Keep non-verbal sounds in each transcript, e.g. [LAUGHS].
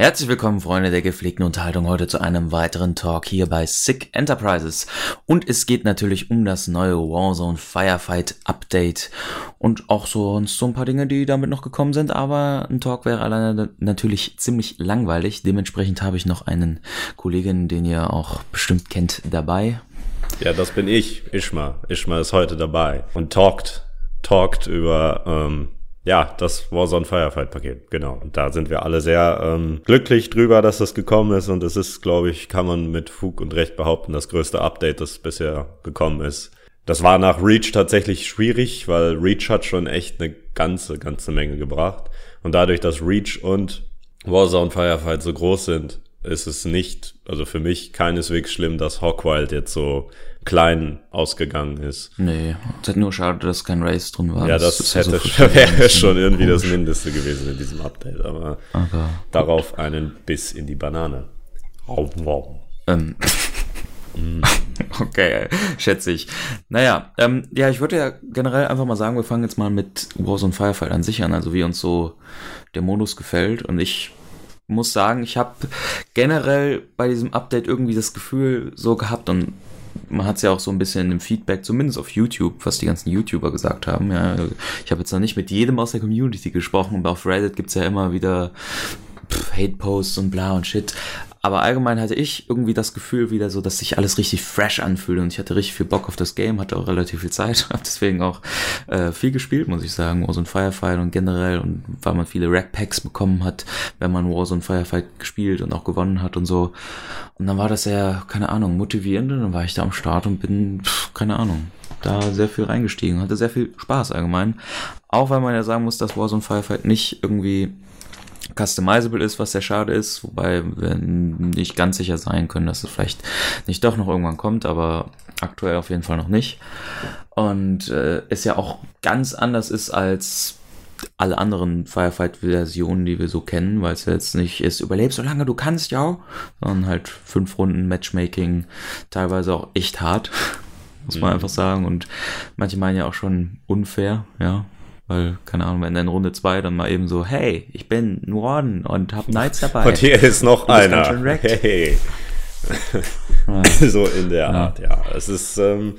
Herzlich willkommen, Freunde der gepflegten Unterhaltung, heute zu einem weiteren Talk hier bei Sick Enterprises. Und es geht natürlich um das neue Warzone Firefight Update und auch sonst so ein paar Dinge, die damit noch gekommen sind, aber ein Talk wäre alleine natürlich ziemlich langweilig. Dementsprechend habe ich noch einen Kollegen, den ihr auch bestimmt kennt, dabei. Ja, das bin ich, Ishma. Ishma ist heute dabei und talkt, talkt über ähm, ja, das Warzone Firefight Paket, genau. Und da sind wir alle sehr ähm, glücklich drüber, dass das gekommen ist. Und es ist, glaube ich, kann man mit Fug und Recht behaupten, das größte Update, das bisher gekommen ist. Das war nach Reach tatsächlich schwierig, weil Reach hat schon echt eine ganze, ganze Menge gebracht. Und dadurch, dass Reach und Warzone Firefight so groß sind, ist es nicht, also für mich keineswegs schlimm, dass Hawkwild jetzt so klein ausgegangen ist. Nee, es ist nur schade, dass kein Race drin war. Ja, das, das hätte so [LAUGHS] wäre schon irgendwie komisch. das Mindeste gewesen in diesem Update, aber okay. darauf einen Biss in die Banane. Ähm. [LAUGHS] okay, schätze ich. Naja, ähm, ja, ich würde ja generell einfach mal sagen, wir fangen jetzt mal mit Warzone Firefight an sich an, also wie uns so der Modus gefällt. Und ich muss sagen, ich habe generell bei diesem Update irgendwie das Gefühl so gehabt und man hat es ja auch so ein bisschen im Feedback, zumindest auf YouTube, was die ganzen YouTuber gesagt haben. Ja, ich habe jetzt noch nicht mit jedem aus der Community gesprochen, aber auf Reddit gibt es ja immer wieder Hate-Posts und bla und shit. Aber allgemein hatte ich irgendwie das Gefühl wieder so, dass sich alles richtig fresh anfühlt und ich hatte richtig viel Bock auf das Game, hatte auch relativ viel Zeit, [LAUGHS] habe deswegen auch äh, viel gespielt, muss ich sagen, Warzone Firefight und generell und weil man viele Rack Packs bekommen hat, wenn man Warzone Firefight gespielt und auch gewonnen hat und so. Und dann war das sehr, keine Ahnung, motivierend und dann war ich da am Start und bin, pff, keine Ahnung, da sehr viel reingestiegen, hatte sehr viel Spaß allgemein. Auch weil man ja sagen muss, dass Warzone Firefight nicht irgendwie customizable ist, was sehr schade ist, wobei wir nicht ganz sicher sein können, dass es vielleicht nicht doch noch irgendwann kommt, aber aktuell auf jeden Fall noch nicht. Und äh, es ja auch ganz anders ist als alle anderen Firefight-Versionen, die wir so kennen, weil es jetzt nicht ist, überlebst so lange du kannst, ja, sondern halt fünf Runden Matchmaking, teilweise auch echt hart, [LAUGHS] muss man mhm. einfach sagen. Und manche meinen ja auch schon unfair, ja, weil, keine Ahnung, wenn in Runde 2 dann mal eben so, hey, ich bin Norden und hab Knights dabei. Und hier ist noch einer. Hey. [LAUGHS] so in der Art, ja. Es ist, ähm,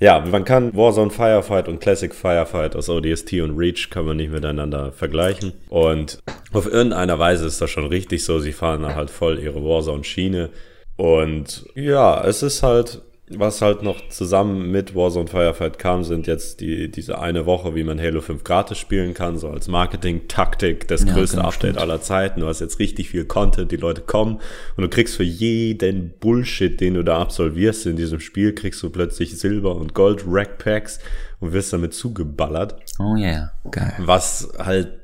ja, man kann Warzone Firefight und Classic Firefight aus ODST und Reach kann man nicht miteinander vergleichen. Und auf irgendeiner Weise ist das schon richtig so. Sie fahren da halt voll ihre Warzone-Schiene. Und ja, es ist halt was halt noch zusammen mit Warzone Firefight kam, sind jetzt die, diese eine Woche, wie man Halo 5 gratis spielen kann, so als Marketing-Taktik, das ja, größte genau, Update stimmt. aller Zeiten. Du hast jetzt richtig viel Content, die Leute kommen und du kriegst für jeden Bullshit, den du da absolvierst in diesem Spiel, kriegst du plötzlich Silber- und Gold-Rack-Packs und wirst damit zugeballert. Oh yeah, geil. Was halt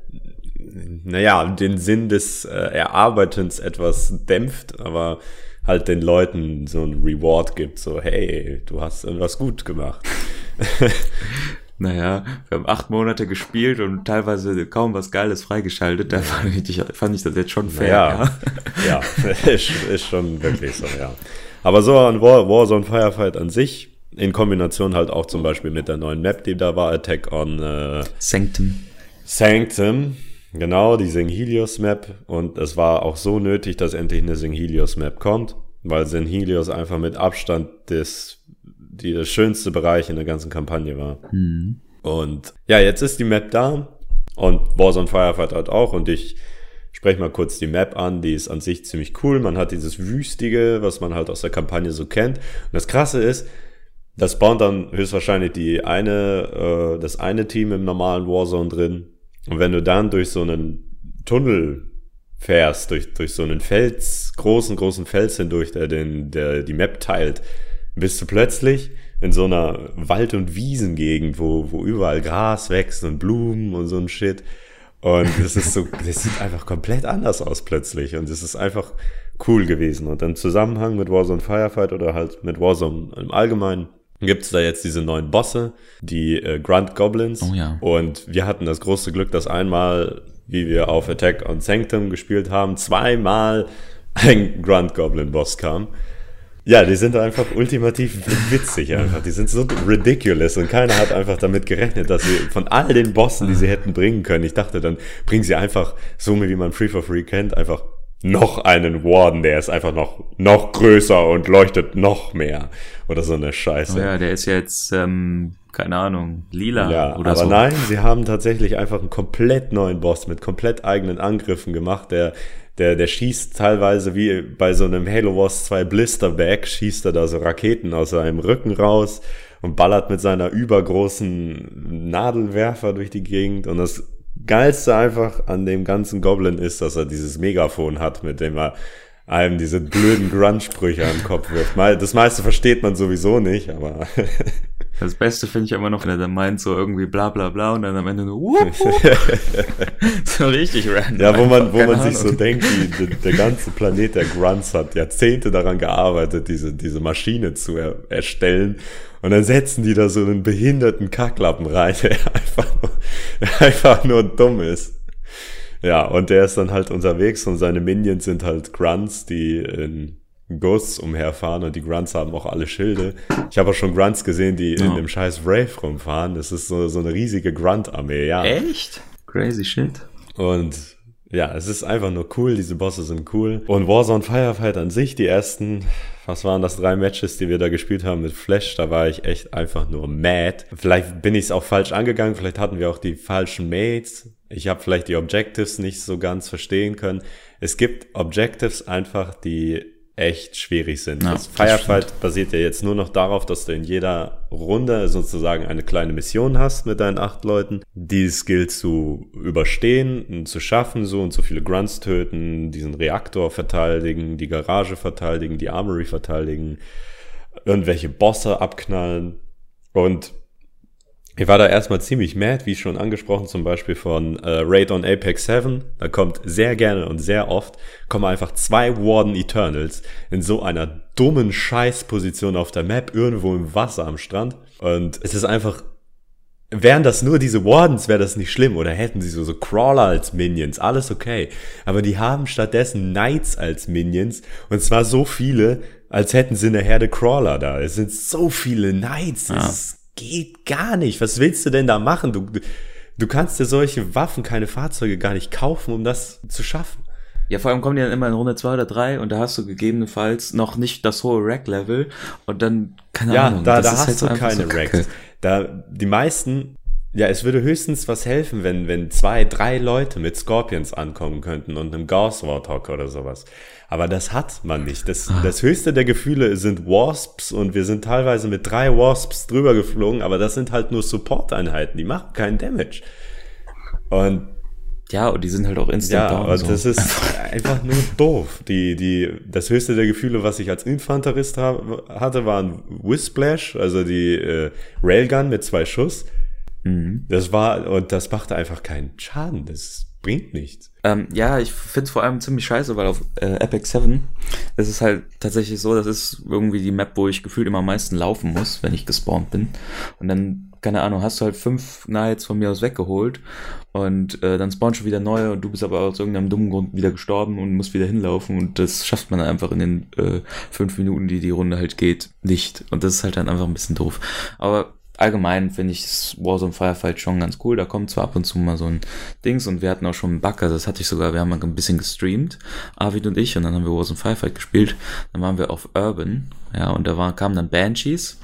naja, den Sinn des äh, Erarbeitens etwas dämpft, aber halt den Leuten so ein Reward gibt, so hey, du hast irgendwas gut gemacht. [LAUGHS] naja, wir haben acht Monate gespielt und teilweise kaum was Geiles freigeschaltet, da fand ich, fand ich das jetzt schon fair. Ja, ja. [LAUGHS] ja ist, ist, schon wirklich so, ja. Aber so ein War, Warzone Firefight an sich, in Kombination halt auch zum Beispiel mit der neuen Map, die da war, Attack on äh, Sanctum. Sanctum, Genau, die Singhelios Map. Und es war auch so nötig, dass endlich eine Singhelios Map kommt, weil Singhelios einfach mit Abstand des, die, der schönste Bereich in der ganzen Kampagne war. Mhm. Und ja, jetzt ist die Map da und Warzone Firefight hat auch und ich spreche mal kurz die Map an, die ist an sich ziemlich cool. Man hat dieses Wüstige, was man halt aus der Kampagne so kennt. Und das Krasse ist, das spawnt dann höchstwahrscheinlich die eine, äh, das eine Team im normalen Warzone drin und wenn du dann durch so einen Tunnel fährst, durch, durch so einen Fels, großen, großen Fels hindurch, der, den, der die Map teilt, bist du plötzlich in so einer Wald- und Wiesengegend, wo, wo überall Gras wächst und Blumen und so ein Shit. Und das ist so, [LAUGHS] das sieht einfach komplett anders aus plötzlich. Und es ist einfach cool gewesen. Und im Zusammenhang mit Warzone Firefight oder halt mit Warzone im Allgemeinen gibt es da jetzt diese neuen Bosse, die äh, Grunt Goblins. Oh ja. Und wir hatten das große Glück, dass einmal, wie wir auf Attack on Sanctum gespielt haben, zweimal ein Grunt Goblin Boss kam. Ja, die sind einfach ultimativ witzig einfach. Die sind so ridiculous und keiner hat einfach damit gerechnet, dass sie von all den Bossen, die sie hätten bringen können, ich dachte, dann bringen sie einfach, so wie man Free for Free kennt, einfach noch einen Warden, der ist einfach noch, noch größer und leuchtet noch mehr. Oder so eine Scheiße. Oh ja, der ist jetzt, ähm, keine Ahnung, lila Ja, oder aber so. nein, sie haben tatsächlich einfach einen komplett neuen Boss mit komplett eigenen Angriffen gemacht, der, der, der schießt teilweise wie bei so einem Halo Wars 2 Blisterback, schießt er da so Raketen aus seinem Rücken raus und ballert mit seiner übergroßen Nadelwerfer durch die Gegend und das Geilste einfach an dem ganzen Goblin ist, dass er dieses Megafon hat, mit dem er einem diese blöden Grunge-Sprüche am Kopf wirft. Das meiste versteht man sowieso nicht, aber [LAUGHS] Das Beste finde ich immer noch, wenn er dann meint so irgendwie bla bla bla und dann am Ende nur wupp, wupp. [LAUGHS] so richtig random. Ja, wo man, wo man sich so denkt, die, der, der ganze Planet der Grunts hat Jahrzehnte daran gearbeitet, diese, diese Maschine zu er, erstellen. Und dann setzen die da so einen behinderten Kacklappen rein, der [LAUGHS] einfach nur, der einfach nur dumm ist. Ja, und der ist dann halt unterwegs und seine Minions sind halt Grunts, die in Ghosts umherfahren und die Grunts haben auch alle Schilde. Ich habe auch schon Grunts gesehen, die in Ja. dem scheiß Wraith rumfahren. Das ist so, so eine riesige Grunt-Armee, ja. Echt? Crazy shit. Und ja, es ist einfach nur cool, diese Bosse sind cool. Und Warzone Firefight an sich, die ersten, was waren das, drei Matches, die wir da gespielt haben mit Flash, da war ich echt einfach nur mad. Vielleicht bin ich es auch falsch angegangen, vielleicht hatten wir auch die falschen Mates. Ich habe vielleicht die Objectives nicht so ganz verstehen können. Es gibt Objectives einfach, die echt schwierig sind. Ja, das das Firefight basiert ja jetzt nur noch darauf, dass du in jeder Runde sozusagen eine kleine Mission hast mit deinen acht Leuten. Dieses gilt zu überstehen und zu schaffen, so und so viele Grunts töten, diesen Reaktor verteidigen, die Garage verteidigen, die Armory verteidigen, irgendwelche Bosse abknallen. Und ich war da erstmal ziemlich mad, wie schon angesprochen, zum Beispiel von äh, Raid on Apex 7. Da kommt sehr gerne und sehr oft, kommen einfach zwei Warden Eternals in so einer dummen Scheißposition auf der Map, irgendwo im Wasser am Strand. Und es ist einfach, wären das nur diese Wardens, wäre das nicht schlimm. Oder hätten sie so, so Crawler als Minions, alles okay. Aber die haben stattdessen Knights als Minions. Und zwar so viele, als hätten sie eine Herde Crawler da. Es sind so viele Knights. Das geht gar nicht. Was willst du denn da machen? Du, du kannst dir solche Waffen, keine Fahrzeuge gar nicht kaufen, um das zu schaffen. Ja, vor allem kommen die dann immer in Runde 2 oder 3 und da hast du gegebenenfalls noch nicht das hohe Rack-Level und dann, keine Ja, Ahnung. da, das da ist hast halt du keine so Racks. Da, die meisten, ja, es würde höchstens was helfen, wenn, wenn zwei, drei Leute mit Scorpions ankommen könnten und einem Gauss Warthog oder sowas. Aber das hat man nicht. Das, Ah. das höchste der Gefühle sind Wasps und wir sind teilweise mit drei Wasps drüber geflogen, aber das sind halt nur Support-Einheiten, die machen keinen Damage. Und Ja, und die sind halt auch instant ja, down. und so. das ist [LAUGHS] einfach nur doof. Die, die, das höchste der Gefühle, was ich als Infanterist hab, hatte, war ein Whizsplash, also die äh, Railgun mit zwei Schuss. Mhm. Das war, und das machte einfach keinen Schaden. Das bringt nichts. Ähm, ja, ich find's vor allem ziemlich scheiße, weil auf äh, Epic 7 ist es halt tatsächlich so, das ist irgendwie die Map, wo ich gefühlt immer am meisten laufen muss, wenn ich gespawnt bin. Und dann, keine Ahnung, hast du halt fünf Knights von mir aus weggeholt und äh, dann spawnst du wieder neue und du bist aber aus irgendeinem dummen Grund wieder gestorben und musst wieder hinlaufen und das schafft man dann einfach in den äh, fünf Minuten, die die Runde halt geht, nicht. Und das ist halt dann einfach ein bisschen doof. Aber allgemein finde ich Warzone Firefight schon ganz cool. Da kommt zwar ab und zu mal so ein Dings und wir hatten auch schon einen Bug, also das hatte ich sogar, wir haben mal ein bisschen gestreamt, Arvid und ich, und dann haben wir Warzone Firefight gespielt. Dann waren wir auf Urban, ja, und da war, kamen dann Banshees,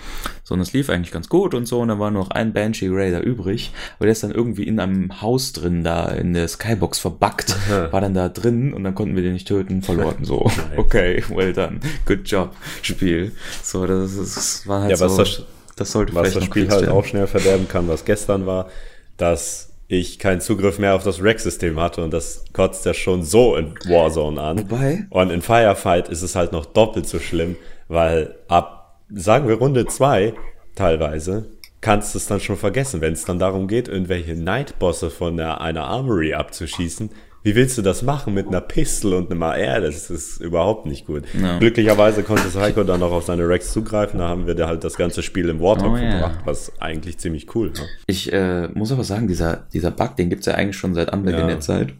so, und das lief eigentlich ganz gut und so, und dann war nur noch ein Banshee Raider übrig, aber der ist dann irgendwie in einem Haus drin, da in der Skybox verbuggt, war dann da drin und dann konnten wir den nicht töten, verloren, so. [LAUGHS] Okay, well done, good job, Spiel. So, das, ist, das war halt Ja, so. was das- das sollte Was das Spiel halt auch schnell verderben kann, was gestern war, dass ich keinen Zugriff mehr auf das Rack-System hatte und das kotzt ja schon so in Warzone an. Wobei? Und in Firefight ist es halt noch doppelt so schlimm, weil ab, sagen wir Runde 2 teilweise, kannst du es dann schon vergessen, wenn es dann darum geht, irgendwelche Nightbosse von der, einer Armory abzuschießen. Wie willst du das machen mit einer Pistol und einem AR? Das ist überhaupt nicht gut. Ja. Glücklicherweise konnte Heiko dann noch auf seine Racks zugreifen. Da haben wir halt das ganze Spiel im Warthog Oh, verbracht, was eigentlich ziemlich cool war. Ich äh, muss aber sagen, dieser, dieser Bug, den gibt's ja eigentlich schon seit Anbeginn Ja. der Zeit.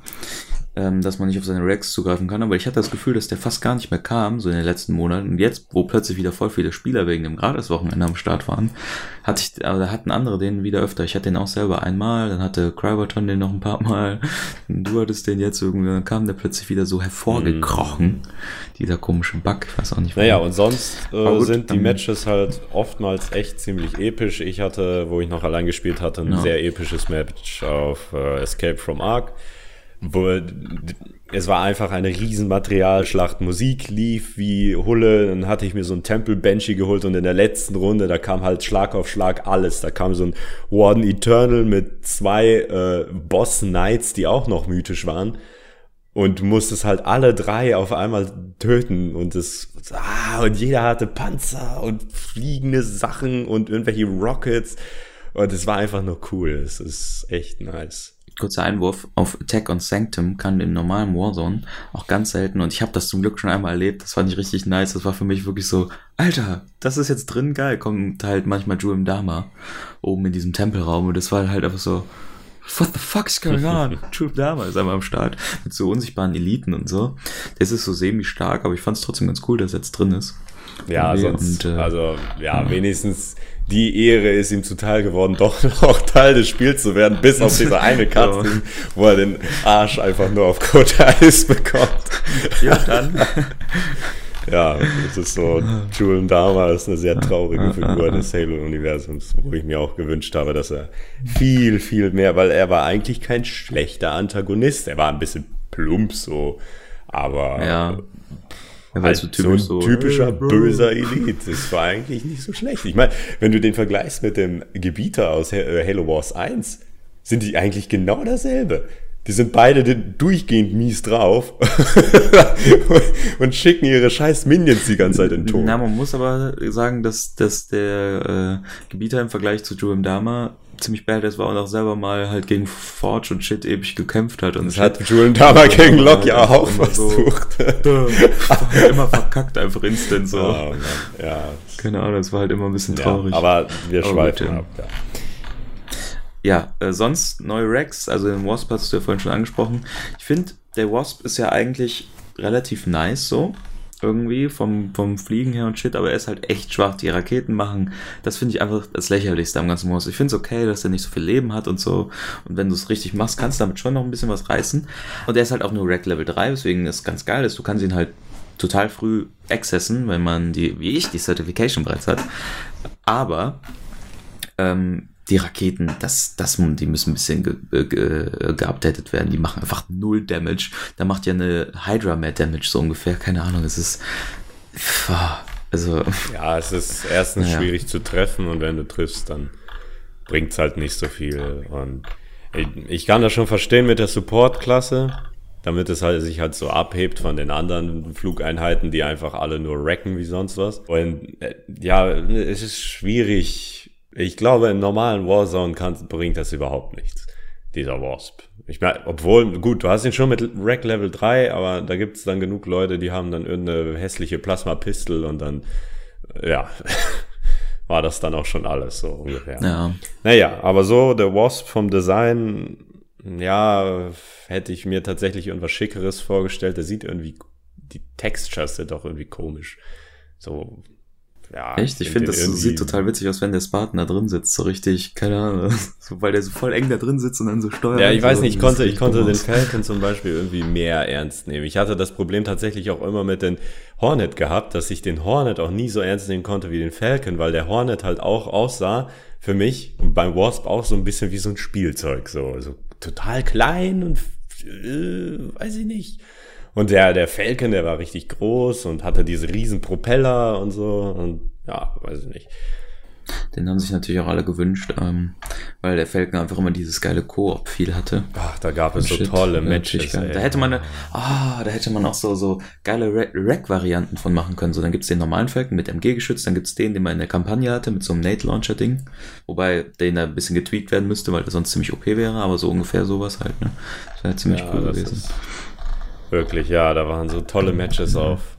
Ähm, dass man nicht auf seine Rex zugreifen kann, aber ich hatte das Gefühl, dass der fast gar nicht mehr kam, so in den letzten Monaten. Und jetzt, wo plötzlich wieder voll viele Spieler wegen dem Gratis-Wochenende am Start waren, hatte ich, da hatten andere den wieder öfter. Ich hatte den auch selber einmal, dann hatte Cryberton den noch ein paar Mal, [LAUGHS] du hattest den jetzt irgendwie, dann kam der plötzlich wieder so hervorgekrochen, mhm. dieser komische Bug, ich weiß auch nicht. Naja, und sonst äh, gut, sind die Matches halt oftmals echt ziemlich episch. Ich hatte, wo ich noch allein gespielt hatte, ein ja. sehr episches Match auf äh, Escape from Ark wo es war einfach eine riesen Materialschlacht. Musik lief wie Hulle. Dann hatte ich mir so ein Temple Benchy geholt und in der letzten Runde, da kam halt Schlag auf Schlag alles. Da kam so ein Warden Eternal mit zwei äh, Boss Knights, die auch noch mythisch waren. Und du musstest halt alle drei auf einmal töten und das, ah, und jeder hatte Panzer und fliegende Sachen und irgendwelche Rockets. Und es war einfach nur cool. Es ist echt nice kurzer Einwurf, auf Attack on Sanctum kann im normalen Warzone auch ganz selten, und ich habe das zum Glück schon einmal erlebt, das fand ich richtig nice, das war für mich wirklich so, Alter, das ist jetzt drin, geil, kommt halt manchmal Juim Dama oben in diesem Tempelraum und das war halt einfach so, what the fuck is going on? [LAUGHS] Juim Dama ist einmal am Start, mit so unsichtbaren Eliten und so. Das ist so semi-stark, aber ich fand es trotzdem ganz cool, dass er jetzt drin ist. Ja, sonst, und, äh, also, ja, wenigstens die Ehre ist ihm zuteil geworden, doch [LAUGHS] noch Teil des Spiels zu werden, bis auf diese eine [LAUGHS] Cutscene, wo er den Arsch einfach nur auf Code [LAUGHS] Ice bekommt. Ja, dann. ja, das ist so, Julian Dama ist eine sehr traurige Figur des Halo-Universums, wo ich mir auch gewünscht habe, dass er viel, viel mehr, weil er war eigentlich kein schlechter Antagonist, er war ein bisschen plump so, aber ja. Ja, halt so, typisch so ein typischer so, böser Elite. Das war eigentlich nicht so schlecht. Ich meine, wenn du den vergleichst mit dem Gebieter aus äh, Halo Wars 1, sind die eigentlich genau dasselbe. Die sind beide durchgehend mies drauf [LAUGHS] und schicken ihre scheiß Minions die ganze Zeit in den Ton. Na, man muss aber sagen, dass, dass der äh, Gebieter im Vergleich zu Joem Dama ziemlich badass war und auch selber mal halt gegen Forge und Shit ewig gekämpft hat. Und das hat Julian Dama gegen Locke ja auch versucht. [LAUGHS] So, immer verkackt einfach instant so. Oh, ja. Keine Ahnung, es war halt immer ein bisschen traurig. Ja, aber wir schweifen ab, ja. Ja, äh, sonst neue Rex, also den Wasp hast du ja vorhin schon angesprochen. Ich finde, der Wasp ist ja eigentlich relativ nice so irgendwie vom, vom Fliegen her und shit, aber er ist halt echt schwach. Die Raketen machen, das finde ich einfach das lächerlichste am ganzen Modus. Ich finde es okay, dass er nicht so viel Leben hat und so. Und wenn du es richtig machst, kannst du damit schon noch ein bisschen was reißen. Und er ist halt auch nur Rack Level 3, weswegen es ganz geil ist. Du kannst ihn halt total früh accessen, wenn man die, wie ich, die Certification bereits hat. Aber ähm, die Raketen, das, das, die müssen ein bisschen ge, ge, geupdatet werden. Die machen einfach null Damage. Da macht ja eine Hydra mehr Damage, so ungefähr. Keine Ahnung, es ist. Also. Ja, es ist erstens naja. schwierig zu treffen und wenn du triffst, dann bringt es halt nicht so viel. Und ich kann das schon verstehen mit der Support-Klasse, damit es halt sich halt so abhebt von den anderen Flugeinheiten, die einfach alle nur wrecken wie sonst was. Und äh, ja, es ist schwierig ich glaube, im normalen Warzone kann, bringt das überhaupt nichts, dieser Wasp. Ich meine, obwohl, gut, du hast ihn schon mit Rack Level 3, aber da gibt es dann genug Leute, die haben dann irgendeine hässliche Plasma-Pistol und dann, ja, [LAUGHS] war das dann auch schon alles so ungefähr. Ja. Naja, aber so der Wasp vom Design, ja, hätte ich mir tatsächlich irgendwas Schickeres vorgestellt. Der sieht irgendwie, die Textures sind doch irgendwie komisch. So ja, Echt? Ich finde, das sieht total witzig aus, wenn der Spartan da drin sitzt, so richtig, keine Ahnung, [LAUGHS] so, weil der so voll eng da drin sitzt und dann so steuert. Ja, ich weiß so, nicht, ich konnte, ich konnte den Falcon zum Beispiel irgendwie mehr ernst nehmen. Ich hatte das Problem tatsächlich auch immer mit den Hornet gehabt, dass ich den Hornet auch nie so ernst nehmen konnte wie den Falcon, weil der Hornet halt auch aussah, für mich, und beim Wasp auch so ein bisschen wie so ein Spielzeug, so, so total klein und, äh, weiß ich nicht. Und der, der Falcon, der war richtig groß und hatte diese riesen Propeller und so. Und ja, weiß ich nicht. Den haben sich natürlich auch alle gewünscht, ähm, weil der Falcon einfach immer dieses geile Koop-Feel hatte. Ach, da gab es so tolle Matches. Da hätte man, ah, da hätte man auch so, so geile Rack-Varianten von machen können. So, dann gibt's den normalen Falcon mit MG-Geschütz, dann gibt's den, den man in der Kampagne hatte, mit so einem Nate-Launcher-Ding. Wobei den da ein bisschen getweakt werden müsste, weil der sonst ziemlich OP wäre, aber so ungefähr sowas halt, ne? Das wäre ziemlich ja, cool gewesen. Ist, Wirklich, ja, da waren so tolle Matches auf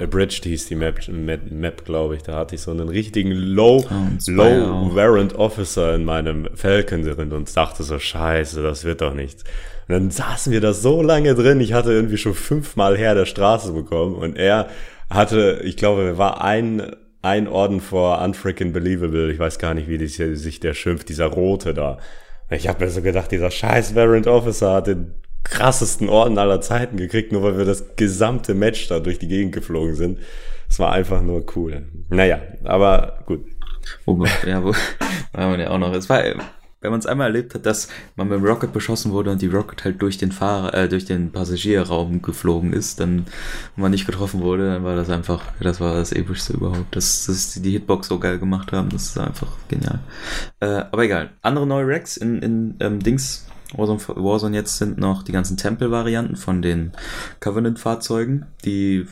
Abridged hieß die Map, Map, Map glaube ich. Da hatte ich so einen richtigen Low, Low Warrant Officer in meinem Falcon drin und dachte so, scheiße, das wird doch nichts. Und dann saßen wir da so lange drin. Ich hatte irgendwie schon fünfmal her der Straße bekommen und er hatte, ich glaube, er war ein, ein Orden vor Unfreaking Believable. Ich weiß gar nicht, wie die, sich der schimpft, dieser Rote da. Ich habe mir so gedacht, dieser scheiß Warrant Officer hat den krassesten Orden aller Zeiten gekriegt, nur weil wir das gesamte Match da durch die Gegend geflogen sind. Es war einfach nur cool. Naja, aber gut. Wo, ja, wo, war man ja auch noch. Es war, wenn man es einmal erlebt hat, dass man mit dem Rocket beschossen wurde und die Rocket halt durch den Fahrer, äh, durch den Passagierraum geflogen ist, dann und man nicht getroffen wurde, dann war das einfach, das war das epischste überhaupt. Dass, dass die Hitbox so geil gemacht haben, das ist einfach genial. Äh, aber egal. Andere neue Racks in, in ähm, Dings, Warzone, Warzone jetzt sind noch die ganzen Tempel-Varianten von den Covenant-Fahrzeugen, die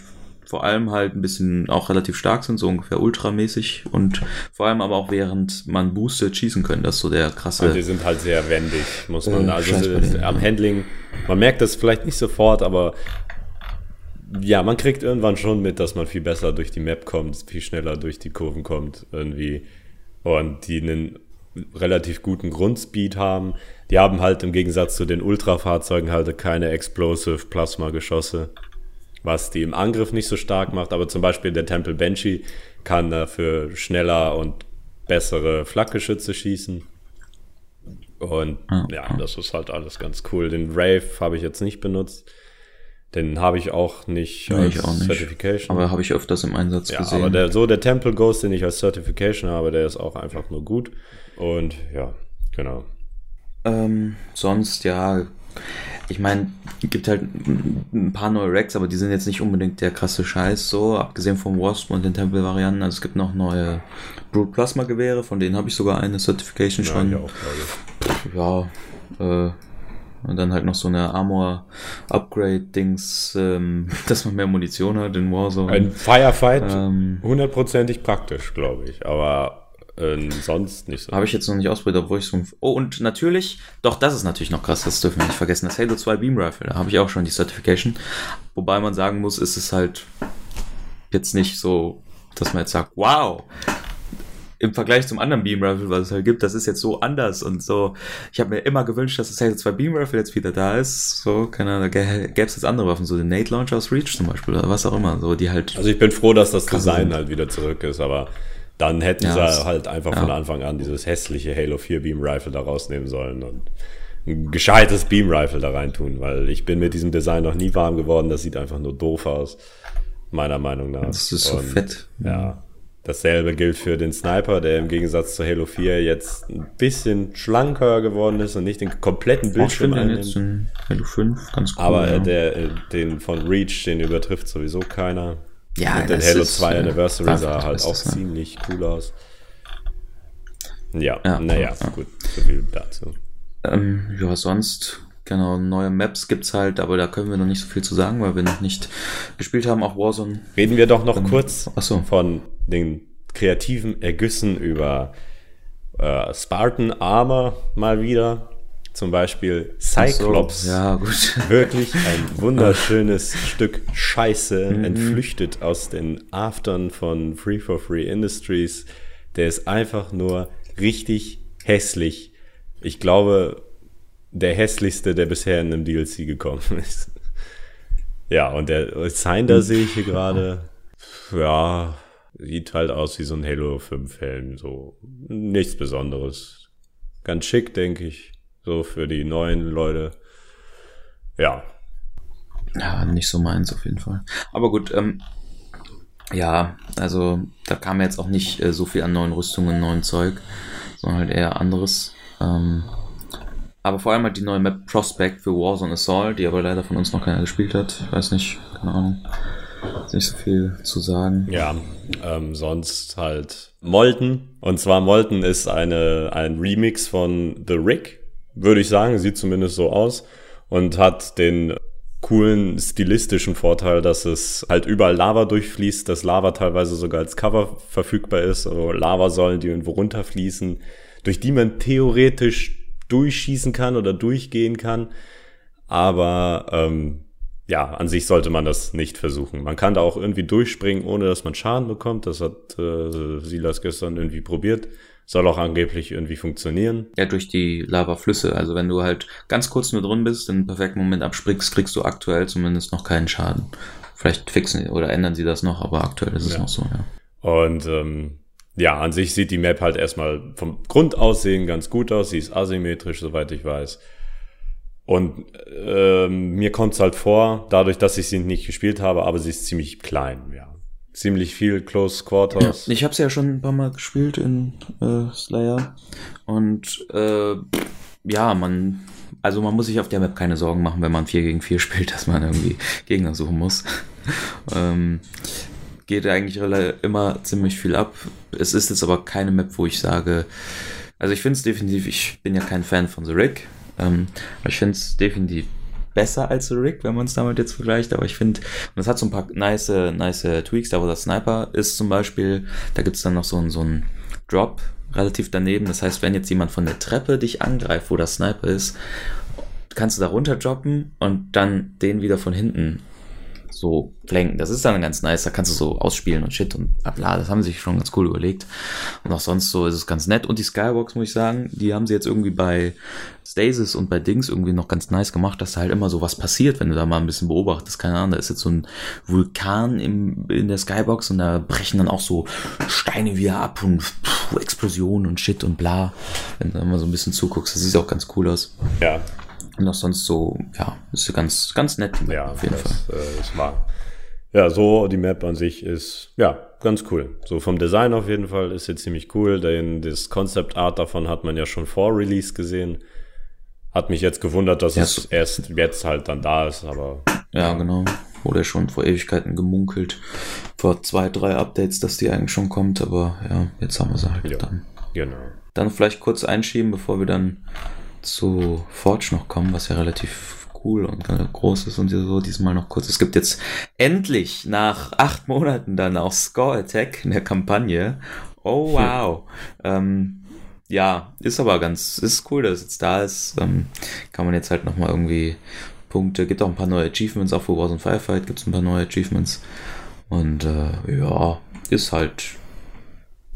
vor allem halt ein bisschen auch relativ stark sind, so ungefähr ultramäßig und vor allem aber auch während man boostet schießen können, das ist so der krasse. Also die sind halt sehr wendig, muss man, äh, also ist, am Handling, man merkt das vielleicht nicht sofort, aber ja, man kriegt irgendwann schon mit, dass man viel besser durch die Map kommt, viel schneller durch die Kurven kommt irgendwie und die einen relativ guten Grundspeed haben. Die haben halt im Gegensatz zu den Ultrafahrzeugen halt keine Explosive Plasma-Geschosse, was die im Angriff nicht so stark macht. Aber zum Beispiel der Temple Banshee kann dafür schneller und bessere Flakgeschütze schießen. Und ah, ja, das ist halt alles ganz cool. Den Rave habe ich jetzt nicht benutzt. Den habe ich auch nicht nee, als ich auch nicht. Certification. Aber habe ich öfters im Einsatz ja, gesehen. Aber der, so der Temple Ghost, den ich als Certification habe, der ist auch einfach nur gut. Und ja, genau. Ähm, sonst, ja, ich meine, es gibt halt ein paar neue Racks, aber die sind jetzt nicht unbedingt der krasse Scheiß, so, abgesehen vom Wasp und den Temple-Varianten. Also es gibt noch neue Brute Plasma-Gewehre, von denen habe ich sogar eine Certification ja, schon. Ja, äh, und dann halt noch so eine Armor-Upgrade-Dings, ähm, [LAUGHS] dass man mehr Munition hat in Warzone. Ein Firefight, ähm, hundertprozentig praktisch, glaube ich. Aber äh, sonst nicht so. Habe ich jetzt noch nicht ausprobiert, obwohl ich so. Oh, und natürlich, doch, das ist natürlich noch krass, das dürfen wir nicht vergessen. Das Halo 2 Beam Rifle, da habe ich auch schon die Certification. Wobei man sagen muss, ist es halt jetzt nicht so, dass man jetzt sagt, wow, im Vergleich zum anderen Beam Rifle, was es halt gibt, das ist jetzt so anders und so. Ich habe mir immer gewünscht, dass das Halo 2 Beam Rifle jetzt wieder da ist. So, keine Ahnung, da gäbe es jetzt andere Waffen, so den Nate Launcher aus Reach zum Beispiel oder was auch immer, so die halt. Also ich bin froh, dass das Design sind. halt wieder zurück ist, aber dann hätten ja, sie halt einfach ja. von Anfang an dieses hässliche Halo 4 Beam Rifle da rausnehmen sollen und ein gescheites Beam Rifle da reintun, weil ich bin mit diesem Design noch nie warm geworden. Das sieht einfach nur doof aus, meiner Meinung nach. Das ist so und, fett. Ja. Dasselbe gilt für den Sniper, der im Gegensatz zu Halo 4 jetzt ein bisschen schlanker geworden ist und nicht den kompletten Bildschirm einnimmt. jetzt in Halo 5 ganz cool. Aber ja. der, den von Reach, den übertrifft sowieso keiner. Ja, und den Halo ist, 2 Anniversary sah halt auch das, ziemlich cool aus. Ja, ja naja, ja. gut, so viel dazu. Ähm, ja, sonst, genau, neue Maps gibt's halt, aber da können wir noch nicht so viel zu sagen, weil wir noch nicht gespielt haben, auch Warzone. Reden wir doch noch ähm, kurz achso. von den kreativen Ergüssen über äh, Spartan Armor mal wieder. Zum Beispiel Cyclops. So, ja, gut. [LAUGHS] Wirklich ein wunderschönes Stück Scheiße, mhm. entflüchtet aus den Aftern von Free for Free Industries. Der ist einfach nur richtig hässlich. Ich glaube, der hässlichste, der bisher in einem DLC gekommen [LAUGHS] ist. Ja, und der Sinder sehe ich hier gerade. Ja, sieht halt aus wie so ein Halo 5 Helm. So nichts Besonderes. Ganz schick, denke ich. So für die neuen Leute. Ja. Ja, nicht so meins auf jeden Fall. Aber gut, ähm, ja, also da kam jetzt auch nicht äh, so viel an neuen Rüstungen, neuen Zeug, sondern halt eher anderes. Ähm, aber vor allem halt die neue Map Prospect für Warzone Assault, die aber leider von uns noch keiner gespielt hat. Ich weiß nicht, keine Ahnung. Ist nicht so viel zu sagen. Ja, ähm, sonst halt Molten. Und zwar Molten ist eine, ein Remix von The Rick würde ich sagen. Sieht zumindest so aus und hat den coolen stilistischen Vorteil, dass es halt überall Lava durchfließt, dass Lava teilweise sogar als Cover verfügbar ist, also Lavasäulen, die irgendwo runterfließen, durch die man theoretisch durchschießen kann oder durchgehen kann. Aber ähm, ja, an sich sollte man das nicht versuchen. Man kann da auch irgendwie durchspringen, ohne dass man Schaden bekommt. Das hat äh, Silas gestern irgendwie probiert. Soll auch angeblich irgendwie funktionieren. Ja, durch die Lavaflüsse. Also wenn du halt ganz kurz nur drin bist, im perfekten Moment abspringst, kriegst du aktuell zumindest noch keinen Schaden. Vielleicht fixen oder ändern sie das noch, aber aktuell ist es ja. noch so, ja. Und ähm, ja, an sich sieht die Map halt erstmal vom Grundaussehen ganz gut aus. Sie ist asymmetrisch, soweit ich weiß. Und ähm, mir kommt es halt vor, dadurch, dass ich sie nicht gespielt habe, aber sie ist ziemlich klein, ja. Ziemlich viel Close Quarters. Ja, ich habe sie ja schon ein paar Mal gespielt in äh, Slayer. Und äh, ja, man, also man muss sich auf der Map keine Sorgen machen, wenn man 4 gegen 4 [LAUGHS] spielt, dass man irgendwie Gegner suchen muss. [LAUGHS] ähm, geht eigentlich immer ziemlich viel ab. Es ist jetzt aber keine Map, wo ich sage, also ich finde es definitiv, ich bin ja kein Fan von The Rig, ähm, ich finde es definitiv besser als Rig, wenn man es damit jetzt vergleicht, aber ich finde, es hat so ein paar nice, nice Tweaks, da wo der Sniper ist zum Beispiel, da gibt es dann noch so, ein so ein Drop relativ daneben, das heißt, wenn jetzt jemand von der Treppe dich angreift, wo der Sniper ist, kannst du da runter droppen und dann den wieder von hinten so flanken. Das ist dann ganz nice. Da kannst du so ausspielen und shit und bla. Das haben sie sich schon ganz cool überlegt. Und auch sonst so ist es ganz nett. Und die Skybox, muss ich sagen, die haben sie jetzt irgendwie bei Stasis und bei Dings irgendwie noch ganz nice gemacht, dass da halt immer so was passiert, wenn du da mal ein bisschen beobachtest. Keine Ahnung, da ist jetzt so ein Vulkan im, in der Skybox und da brechen dann auch so Steine wieder ab und Explosionen und shit und bla. Wenn du da mal so ein bisschen zuguckst, das sieht auch ganz cool aus. Ja, und auch sonst so, ja, ist ganz, ganz nett. Ja, auf jeden das, Fall. Äh, ist wahr. Ja, so die Map an sich ist, ja, ganz cool. So vom Design auf jeden Fall ist sie ziemlich cool. Denn das Concept Art davon hat man ja schon vor Release gesehen. Hat mich jetzt gewundert, dass ja, es erst jetzt halt dann da ist, aber. Ja, genau. Wurde schon vor Ewigkeiten gemunkelt. Vor zwei, drei Updates, dass die eigentlich schon kommt, aber ja, jetzt haben wir sie halt ja, dann. Genau. Dann vielleicht kurz einschieben, bevor wir dann zu Forge noch kommen, was ja relativ cool und groß ist und so diesmal noch kurz. Es gibt jetzt endlich nach acht Monaten dann auch Score Attack in der Kampagne. Oh wow. ähm, ja, ist aber ganz, ist cool, dass es jetzt da ist. Ähm, kann man jetzt halt nochmal irgendwie Punkte, gibt auch ein paar neue Achievements, auch für Wars and Firefight gibt es ein paar neue Achievements. Und äh, ja, ist halt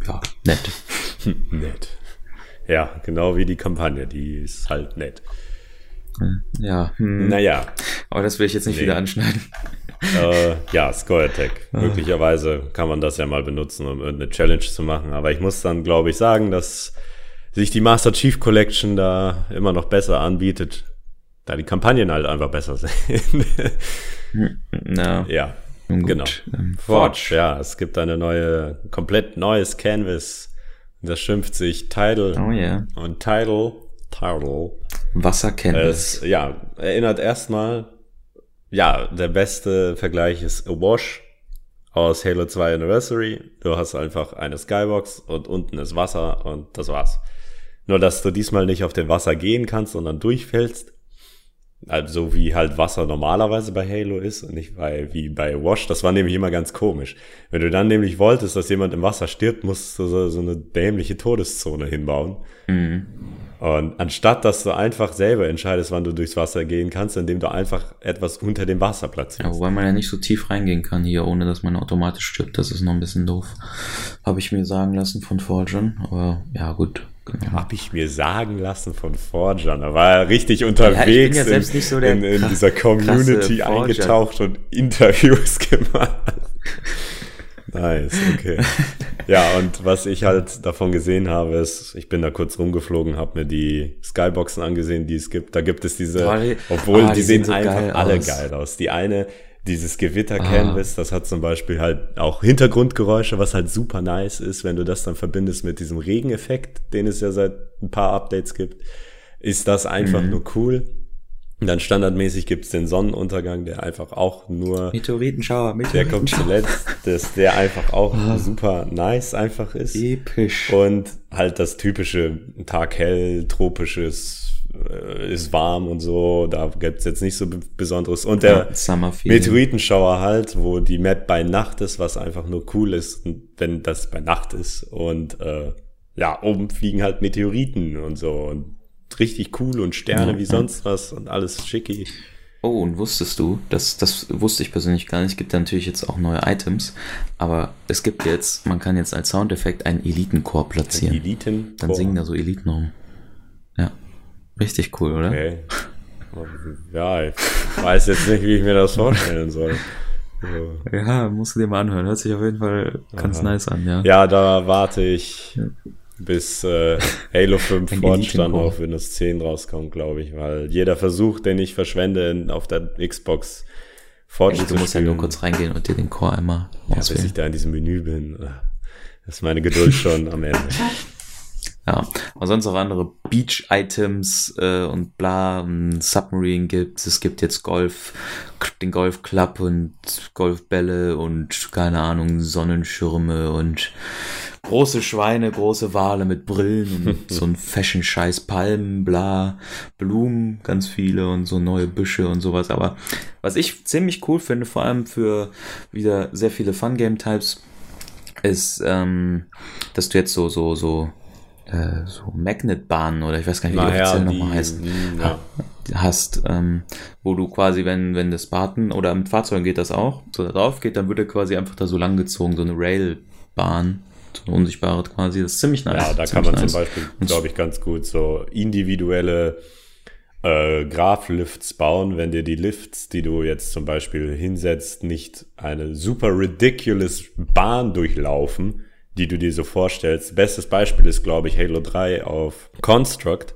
ja, nett. [LAUGHS] nett. Ja, genau wie die Kampagne, die ist halt nett. Ja. Hm. Naja. Aber das will ich jetzt nicht nee. wieder anschneiden. Äh, ja, Score Attack. Ah. Möglicherweise kann man das ja mal benutzen, um irgendeine Challenge zu machen. Aber ich muss dann, glaube ich, sagen, dass sich die Master Chief Collection da immer noch besser anbietet, da die Kampagnen halt einfach besser [LAUGHS] sind. Na. Ja, Gut. genau. Ähm, Forge, ja, es gibt eine neue, komplett neues Canvas das schimpft sich Tidal. Oh yeah. Und Tidal, Tidal. Wasserkenntnis. Ja, erinnert erstmal, ja, der beste Vergleich ist Awash aus Halo 2 Anniversary. Du hast einfach eine Skybox und unten ist Wasser und das war's. Nur, dass du diesmal nicht auf dem Wasser gehen kannst, sondern durchfällst. Also wie halt Wasser normalerweise bei Halo ist und nicht bei, wie bei Wash. Das war nämlich immer ganz komisch. Wenn du dann nämlich wolltest, dass jemand im Wasser stirbt, musst du so, so eine dämliche Todeszone hinbauen. Mhm. Und anstatt, dass du einfach selber entscheidest, wann du durchs Wasser gehen kannst, indem du einfach etwas unter dem Wasser platzierst. Ja, wobei man ja nicht so tief reingehen kann hier, ohne dass man automatisch stirbt. Das ist noch ein bisschen doof. Habe ich mir sagen lassen von Fortune. Aber ja, gut. Genau. Habe ich mir sagen lassen von Forjan. Da war er richtig unterwegs ja, ja in, so in, in dieser Community eingetaucht und [LAUGHS] Interviews gemacht. Nice, okay. [LAUGHS] ja, und was ich halt davon gesehen habe, ist, ich bin da kurz rumgeflogen, habe mir die Skyboxen angesehen, die es gibt. Da gibt es diese, obwohl oh, die, die, sehen, so einfach alle aus. geil aus. Die eine dieses Gewitter-Canvas, ah. das hat zum Beispiel halt auch Hintergrundgeräusche, was halt super nice ist, wenn du das dann verbindest mit diesem Regeneffekt, den es ja seit ein paar Updates gibt, ist das einfach mhm. nur cool. Und dann standardmäßig gibt's den Sonnenuntergang, der einfach auch nur. Meteoritenschauer, Meteoritenschauer. Der kommt zuletzt, dass der einfach auch ah. super nice einfach ist. Episch. Und halt das typische Tag hell, tropisches äh, ist warm und so, da gibt's jetzt nicht so Besonderes. Und der ja, Meteoritenschauer halt, wo die Map bei Nacht ist, was einfach nur cool ist, wenn das bei Nacht ist. Und äh, ja, oben fliegen halt Meteoriten und so. Und richtig cool und Sterne ja, wie sonst was und alles schicki. Oh, und wusstest du, das, das wusste ich persönlich gar nicht, es gibt ja natürlich jetzt auch neue Items, aber es gibt jetzt, man kann jetzt als Soundeffekt einen Elitenchor platzieren. Eliten. Dann singen da so Eliten rum. Ja. Richtig cool, oder? Okay. Ja, ich weiß jetzt nicht, wie ich mir das vorstellen soll. So. Ja, musst du dir mal anhören. Hört sich auf jeden Fall ganz Aha. nice an, ja. Ja, da warte ich bis äh, Halo [LAUGHS] 5 Fortstand auf Windows 10 rauskommt, glaube ich, weil jeder Versuch, den ich verschwende auf der Xbox Fortschritt ja, Du musst ja nur kurz reingehen und dir den Core einmal ja, bis ich da in diesem Menü bin. Äh, ist meine Geduld schon am Ende. [LAUGHS] Ja, aber sonst auch andere Beach-Items äh, und bla, ein Submarine gibt es, gibt jetzt Golf, den Golf Club und Golfbälle und keine Ahnung, Sonnenschirme und große Schweine, große Wale mit Brillen und [LAUGHS] so ein Fashion-Scheiß, Palmen, bla, Blumen, ganz viele und so neue Büsche und sowas. Aber was ich ziemlich cool finde, vor allem für wieder sehr viele Fun-Game-Types, ist, ähm, dass du jetzt so, so, so, äh, so Magnetbahnen oder ich weiß gar nicht, wie die offiziell nochmal heißen, ja. hast, ähm, wo du quasi, wenn, wenn das Spartan oder mit Fahrzeugen geht das auch, so da drauf geht, dann wird er quasi einfach da so lang gezogen, so eine Railbahn unsichtbare quasi. Das ist ziemlich nice. Ja, da kann man nice. zum Beispiel, glaube ich, ganz gut so individuelle äh, Graph-Lifts bauen, wenn dir die Lifts, die du jetzt zum Beispiel hinsetzt, nicht eine super ridiculous Bahn durchlaufen, die du dir so vorstellst. Bestes Beispiel ist, glaube ich, Halo 3 auf Construct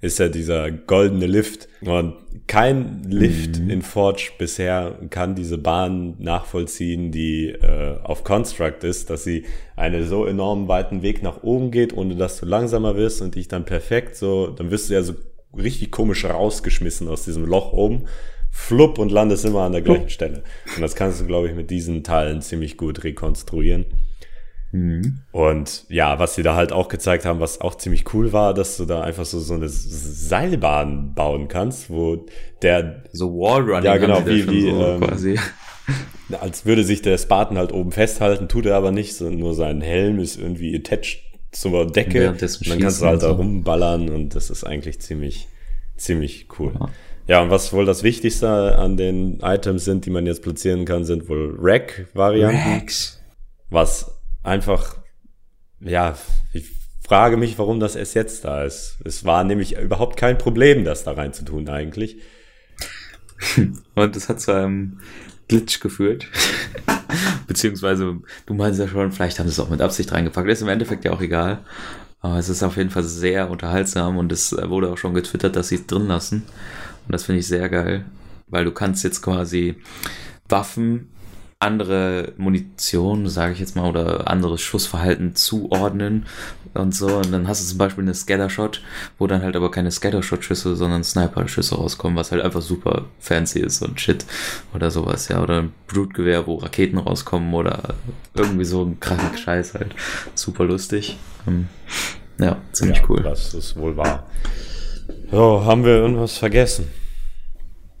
ist ja dieser goldene Lift. Und kein Lift mhm. in Forge bisher kann diese Bahn nachvollziehen, die äh, auf Construct ist, dass sie einen so enorm weiten Weg nach oben geht, ohne dass du langsamer wirst und dich dann perfekt so, dann wirst du ja so richtig komisch rausgeschmissen aus diesem Loch oben, flupp und landest immer an der gleichen Stelle. Und das kannst du, glaube ich, mit diesen Teilen ziemlich gut rekonstruieren. Mhm. Und ja, was sie da halt auch gezeigt haben, was auch ziemlich cool war, dass du da einfach so, so eine Seilbahn bauen kannst, wo der. So Wallrunning. Ja, genau, wie, wie so ähm, quasi. [LAUGHS] Als würde sich der Spartan halt oben festhalten, tut er aber nicht, sondern nur sein Helm ist irgendwie attached zur Decke. Und dann kannst du halt da rumballern und das ist eigentlich ziemlich, ziemlich cool. Ja. Ja, und was wohl das Wichtigste an den Items sind, die man jetzt platzieren kann, sind wohl Rack-Varianten. Racks. Was einfach, ja, ich frage mich, warum das erst jetzt da ist. Es war nämlich überhaupt kein Problem, das da rein zu tun eigentlich. Und es hat zu einem Glitch geführt. [LAUGHS] Beziehungsweise, du meinst ja schon, vielleicht haben sie es auch mit Absicht reingepackt. Ist im Endeffekt ja auch egal. Aber es ist auf jeden Fall sehr unterhaltsam und es wurde auch schon getwittert, dass sie es drin lassen. Und das finde ich sehr geil, weil du kannst jetzt quasi Waffen andere Munition, sage ich jetzt mal, oder anderes Schussverhalten zuordnen und so. Und dann hast du zum Beispiel eine Scattershot, wo dann halt aber keine Scattershot-Schüsse, sondern Sniper-Schüsse rauskommen, was halt einfach super fancy ist und shit oder sowas, ja. Oder ein Blutgewehr, wo Raketen rauskommen oder irgendwie so ein kranker Scheiß halt. Super lustig. Ähm, ja, ziemlich ja, cool. Das ist wohl wahr. So, haben wir irgendwas vergessen?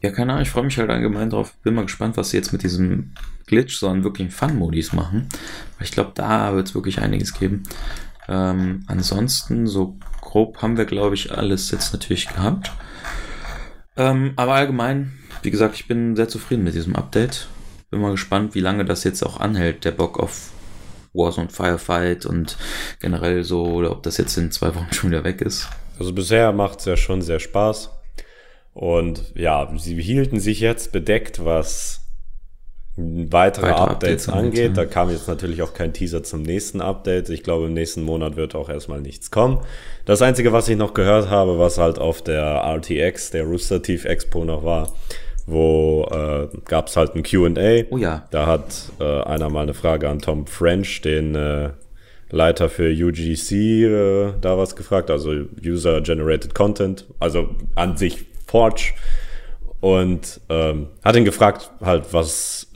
Ja, keine Ahnung, ich freue mich halt allgemein drauf. Bin mal gespannt, was sie jetzt mit diesem Glitch, sondern wirklich Fun-Modis machen. Ich glaube, da wird es wirklich einiges geben. Ähm, ansonsten, so grob haben wir, glaube ich, alles jetzt natürlich gehabt. Ähm, aber allgemein, wie gesagt, ich bin sehr zufrieden mit diesem Update. Bin mal gespannt, wie lange das jetzt auch anhält, der Bock auf Warzone Firefight und generell so, oder ob das jetzt in zwei Wochen [LAUGHS] schon wieder weg ist. Also bisher macht es ja schon sehr Spaß. Und ja, sie hielten sich jetzt bedeckt, was weitere, weitere Updates, Updates angeht. Da kam jetzt natürlich auch kein Teaser zum nächsten Update. Ich glaube, im nächsten Monat wird auch erstmal nichts kommen. Das Einzige, was ich noch gehört habe, was halt auf der RTX, der Rooster Teeth Expo noch war, wo äh, gab es halt ein QA. Oh ja. Da hat äh, einer mal eine Frage an Tom French, den äh, Leiter für UGC, äh, da was gefragt, also User Generated Content, also an sich Forge und ähm, hat ihn gefragt, halt, was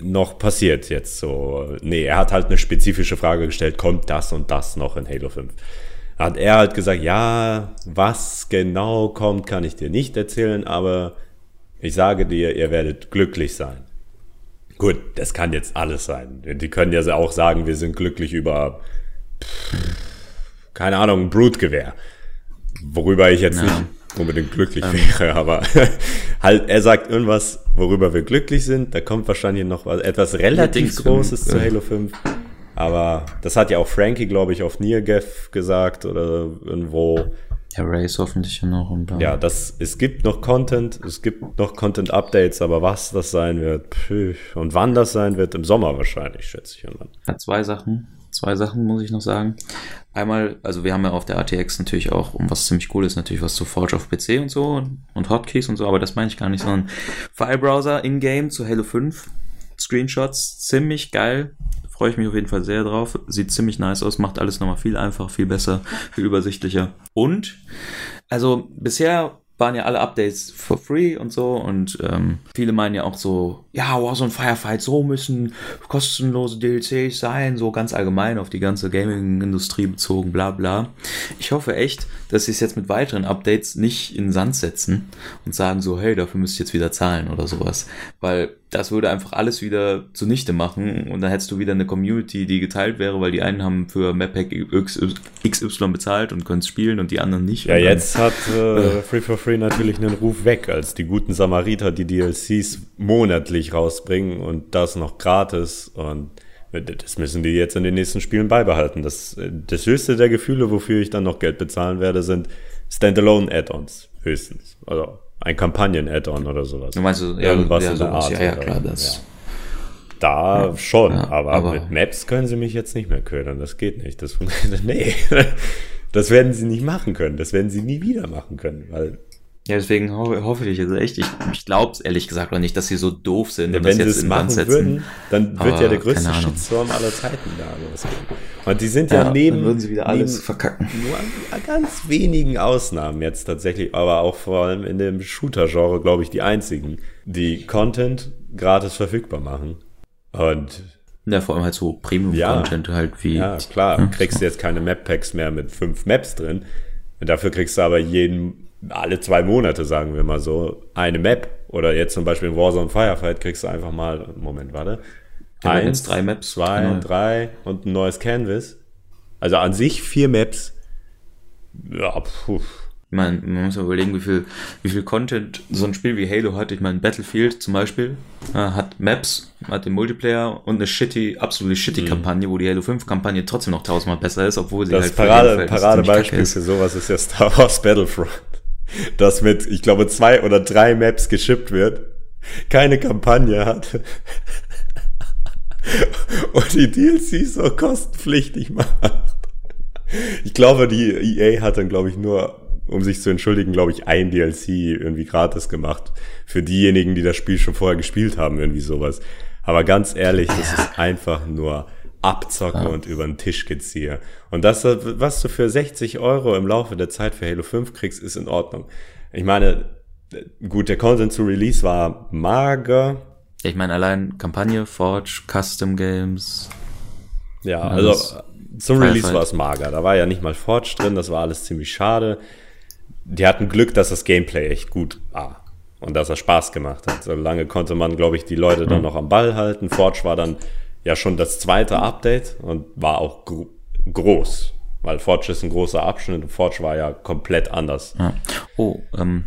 noch passiert jetzt so. Nee, er hat halt eine spezifische Frage gestellt, kommt das und das noch in Halo 5? Hat er halt gesagt, ja, was genau kommt, kann ich dir nicht erzählen, aber ich sage dir, ihr werdet glücklich sein. Gut, das kann jetzt alles sein. Die können ja auch sagen, wir sind glücklich über, pff, keine Ahnung, ein Brutgewehr. Worüber ich jetzt ja. nicht unbedingt glücklich ähm. wäre, aber [LAUGHS] halt, er sagt irgendwas, worüber wir glücklich sind. Da kommt wahrscheinlich noch was, etwas relativ Großes zu Halo 5. Aber das hat ja auch Frankie, glaube ich, auf Neargaf gesagt oder irgendwo. Ja, Race hoffentlich noch. Und ja, das, es gibt noch Content, es gibt noch Content-Updates, aber was das sein wird pf, und wann das sein wird, im Sommer wahrscheinlich, schätze ich. Irgendwann. Ja, zwei Sachen. Zwei Sachen muss ich noch sagen. Einmal, also wir haben ja auf der ATX natürlich auch, um was ziemlich cool ist, natürlich was zu Forge auf PC und so und, und Hotkeys und so, aber das meine ich gar nicht, sondern Filebrowser in-game zu Halo 5. Screenshots, ziemlich geil freue ich mich auf jeden Fall sehr drauf. Sieht ziemlich nice aus, macht alles nochmal viel einfacher, viel besser, viel übersichtlicher. Und, also bisher waren ja alle Updates for free und so und ähm, viele meinen ja auch so, ja, Warzone Firefight, so müssen kostenlose DLCs sein, so ganz allgemein auf die ganze Gaming-Industrie bezogen, bla bla. Ich hoffe echt, dass sie es jetzt mit weiteren Updates nicht in den Sand setzen und sagen so, hey, dafür müsst ihr jetzt wieder zahlen oder sowas, weil das würde einfach alles wieder zunichte machen und dann hättest du wieder eine Community, die geteilt wäre, weil die einen haben für Mappack XY bezahlt und können es spielen und die anderen nicht. Ja, jetzt hat äh, Free for Free natürlich einen Ruf weg, als die guten Samariter die DLCs monatlich rausbringen und das noch gratis und das müssen die jetzt in den nächsten Spielen beibehalten. Das, das höchste der Gefühle, wofür ich dann noch Geld bezahlen werde, sind Standalone-Add-ons höchstens. Also ein Kampagnen-Add-on oder sowas. Du meinst ja, irgendwas ja, in der sowas, Art. Ja, ja, klar, das. Ja. Da Ja, schon, aber, aber- mit Maps können sie mich jetzt nicht mehr ködern. Das geht nicht. Das, nee, [LAUGHS] das werden sie nicht machen können. Das werden sie nie wieder machen können, weil Ja, deswegen hoffe, hoffe ich jetzt echt. Ich, ich glaube es ehrlich gesagt auch nicht, dass sie so doof sind und wenn das sie jetzt es in machen Sand setzen. würden, dann wird ja der größte. Shitstorm aller Zeiten da losgehen. Und die sind ja, Ja, neben, dann würden sie wieder alles verkacken. nur an ganz wenigen Ausnahmen jetzt tatsächlich, aber auch vor allem in dem Shooter-Genre, glaube ich, die einzigen, die Content gratis verfügbar machen. Und Ja, vor allem halt so Premium-Content halt wie. ja, klar, kriegst du jetzt keine Map-Packs mehr mit fünf Maps drin. Dafür kriegst du aber jeden, alle zwei Monate, sagen wir mal so, eine Map. Oder jetzt zum Beispiel in Warzone Firefight kriegst du einfach mal, Moment, warte. Eins, drei Maps, zwei, genau. drei und ein neues Canvas. Also an sich vier Maps. Ja, puh. Meine, man muss überlegen, wie viel, wie viel Content so ein Spiel wie Halo hat. Ich meine, Battlefield zum Beispiel äh, hat Maps, hat den Multiplayer und eine shitty, absolute shitty Kampagne, wo die Halo 5 Kampagne trotzdem noch tausendmal besser ist, obwohl sie Das halt Parade, Paradebeispiel für sowas ist ja Star Wars Battlefront. Das mit, ich glaube, zwei oder drei Maps geschippt wird, keine Kampagne hat und die DLCs so kostenpflichtig macht. Ich glaube, die EA hat dann, glaube ich, nur, um sich zu entschuldigen, glaube ich, ein DLC irgendwie gratis gemacht. Für diejenigen, die das Spiel schon vorher gespielt haben, irgendwie sowas. Aber ganz ehrlich, das ist [LAUGHS] einfach nur Abzocken und über den Tisch geziehe. Und das, was du für 60 Euro im Laufe der Zeit für Halo 5 kriegst, ist in Ordnung. Ich meine, gut, der Content zu Release war mager. Ich meine, allein Kampagne, Forge, Custom Games. Ja, also zum Release war es mager. Da war ja nicht mal Forge drin, das war alles ziemlich schade. Die hatten Glück, dass das Gameplay echt gut war und dass er Spaß gemacht hat. So lange konnte man, glaube ich, die Leute dann noch am Ball halten. Forge war dann ja schon das zweite Update und war auch gro groß, weil Forge ist ein großer Abschnitt und Forge war ja komplett anders. Ja. Oh, ähm,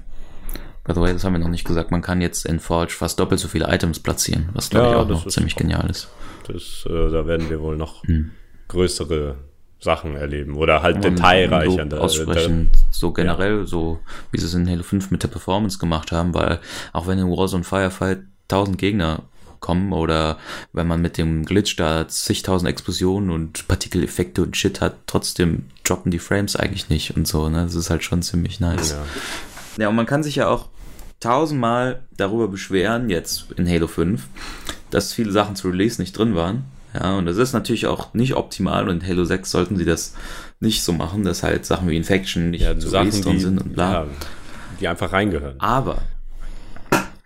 by the way, das haben wir noch nicht gesagt. Man kann jetzt in Forge fast doppelt so viele Items platzieren, was glaube Ja, ich auch noch ziemlich genial ist. Das, äh, da werden wir wohl noch Hm. größere Sachen erleben oder halt Und detailreicher. Lob aussprechen, so generell, so wie sie es in Halo 5 mit der Performance gemacht haben, weil auch wenn in Warzone Firefight 1000 Gegner kommen oder wenn man mit dem Glitch da zigtausend Explosionen und Partikeleffekte und Shit hat, trotzdem droppen die Frames eigentlich nicht und so, ne? Das ist halt schon ziemlich nice. Ja. Ja, und man kann sich ja auch tausendmal darüber beschweren, jetzt in Halo 5, dass viele Sachen zu Release nicht drin waren. Ja, und das ist natürlich auch nicht optimal und in Halo 6 sollten sie das nicht so machen, dass halt Sachen wie Infection nicht Ja, zu Sachen, Release drin die, sind und bla. ja, die einfach reingehören. Aber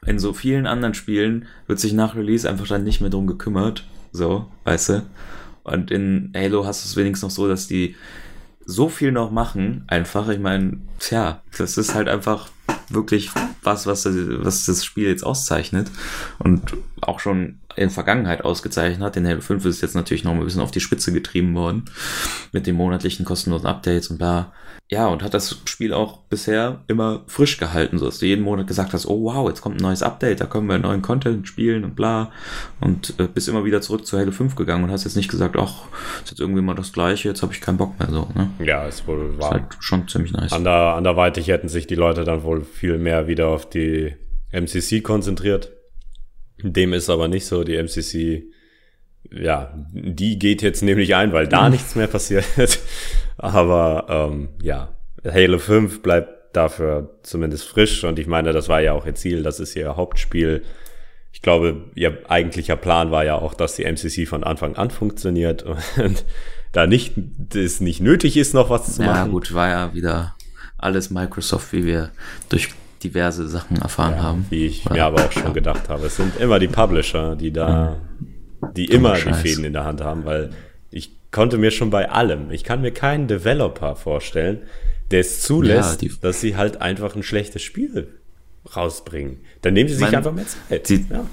in so vielen anderen Spielen wird sich nach Release einfach dann nicht mehr drum gekümmert. So, weißt du? Und in Halo hast du es wenigstens noch so, dass die so viel noch machen, einfach. Ich meine, tja, das ist halt einfach wirklich was, was, was das Spiel jetzt auszeichnet. Und auch schon in Vergangenheit ausgezeichnet hat. In Halo 5 ist jetzt natürlich noch ein bisschen auf die Spitze getrieben worden mit den monatlichen kostenlosen Updates und bla. Ja, und hat das Spiel auch bisher immer frisch gehalten, so dass du jeden Monat gesagt hast, oh wow, jetzt kommt ein neues Update, da können wir neuen Content spielen und bla. Und äh, bist immer wieder zurück zu Halo 5 gegangen und hast jetzt nicht gesagt, ach, ist jetzt irgendwie mal das gleiche, jetzt habe ich keinen Bock mehr so. Ne? Ja, es wohl war. Halt schon ziemlich nice. Ander, anderweitig hätten sich die Leute dann wohl viel mehr wieder auf die MCC konzentriert. Dem ist aber nicht so. Die MCC, ja, die geht jetzt nämlich ein, weil da nichts mehr passiert. aber ähm, ja, Halo 5 bleibt dafür zumindest frisch. Und ich meine, das war ja auch ihr Ziel. Das ist ihr Hauptspiel. Ich glaube, ihr eigentlicher Plan war ja auch, dass die MCC von Anfang an funktioniert und [LAUGHS] da nicht, es nicht nötig ist, noch was zu ja, machen. Ja, gut, war ja wieder alles Microsoft, wie wir durch diverse Sachen erfahren Ja, haben. Wie ich War- mir aber auch schon gedacht habe. Es sind immer die Publisher, die da, die immer die. Fäden in der Hand haben, weil ich konnte mir schon bei allem, ich kann mir keinen Developer vorstellen, der es zulässt, Ja, dass sie halt einfach ein schlechtes Spiel rausbringen. Dann nehmen sie sich Mein- einfach mehr Zeit. die- ja.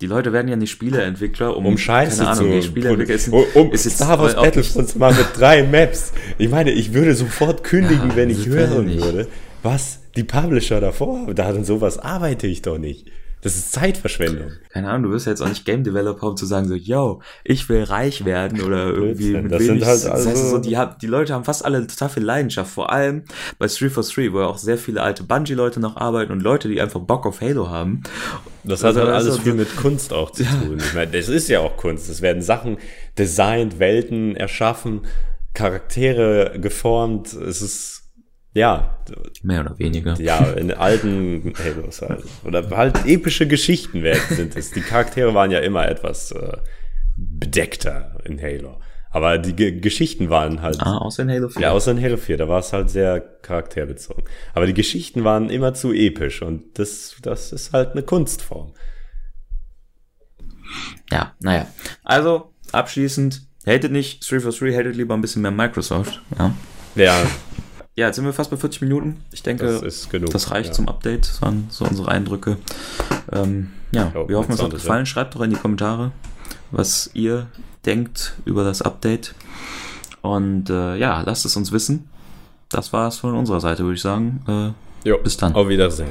Die Leute werden ja nicht Spieleentwickler, um, Um Scheiße keine Ahnung, zu Spieleentwickler ist, um, um ist Star Wars Battlefront zu machen mit drei Maps. Ich meine, ich würde sofort kündigen, Ja, wenn ich hören würde, was die Publisher davor, da an sowas arbeite ich doch nicht. Das ist Zeitverschwendung. keine Ahnung, du wirst ja jetzt auch nicht Game Developer, um zu sagen so, yo, ich will reich werden oder irgendwie Blödsinn. Das sind halt das heißt also- so, die, die Leute haben fast alle total viel Leidenschaft, vor allem bei 343, wo ja auch sehr viele alte Bungie-Leute noch arbeiten und Leute, die einfach Bock auf Halo haben. Das hat Also, halt also, alles viel mit Kunst auch zu [LAUGHS] tun. Ich meine, das ist ja auch Kunst. Es werden Sachen designt, Welten erschaffen, Charaktere geformt. Es ist, ja, Mehr oder weniger. ja, in alten Halos halt. Oder halt epische Geschichten werden, sind es. Die Charaktere waren ja immer etwas äh, bedeckter in Halo. Aber die Ge Geschichten waren halt Ah, außer in Halo 4. Ja, außer in Halo 4, da war es halt sehr charakterbezogen. Aber die Geschichten waren immer zu episch und das, das ist halt eine Kunstform. Ja, naja. Also, abschließend, hatet nicht 343, hatet lieber ein bisschen mehr Microsoft. Ja. Ja, Ja, jetzt sind wir fast bei 40 Minuten. Ich denke, das genug. das reicht ja. zum Update. Das waren so unsere Eindrücke. Ähm, ja, Ja, wir hoffen, es hat gefallen. Schreibt doch in die Kommentare, was ihr denkt über das Update. Und äh, ja, lasst es uns wissen. Das war es von unserer Seite, würde ich sagen. Äh, Jo, Bis dann. Auf Wiedersehen.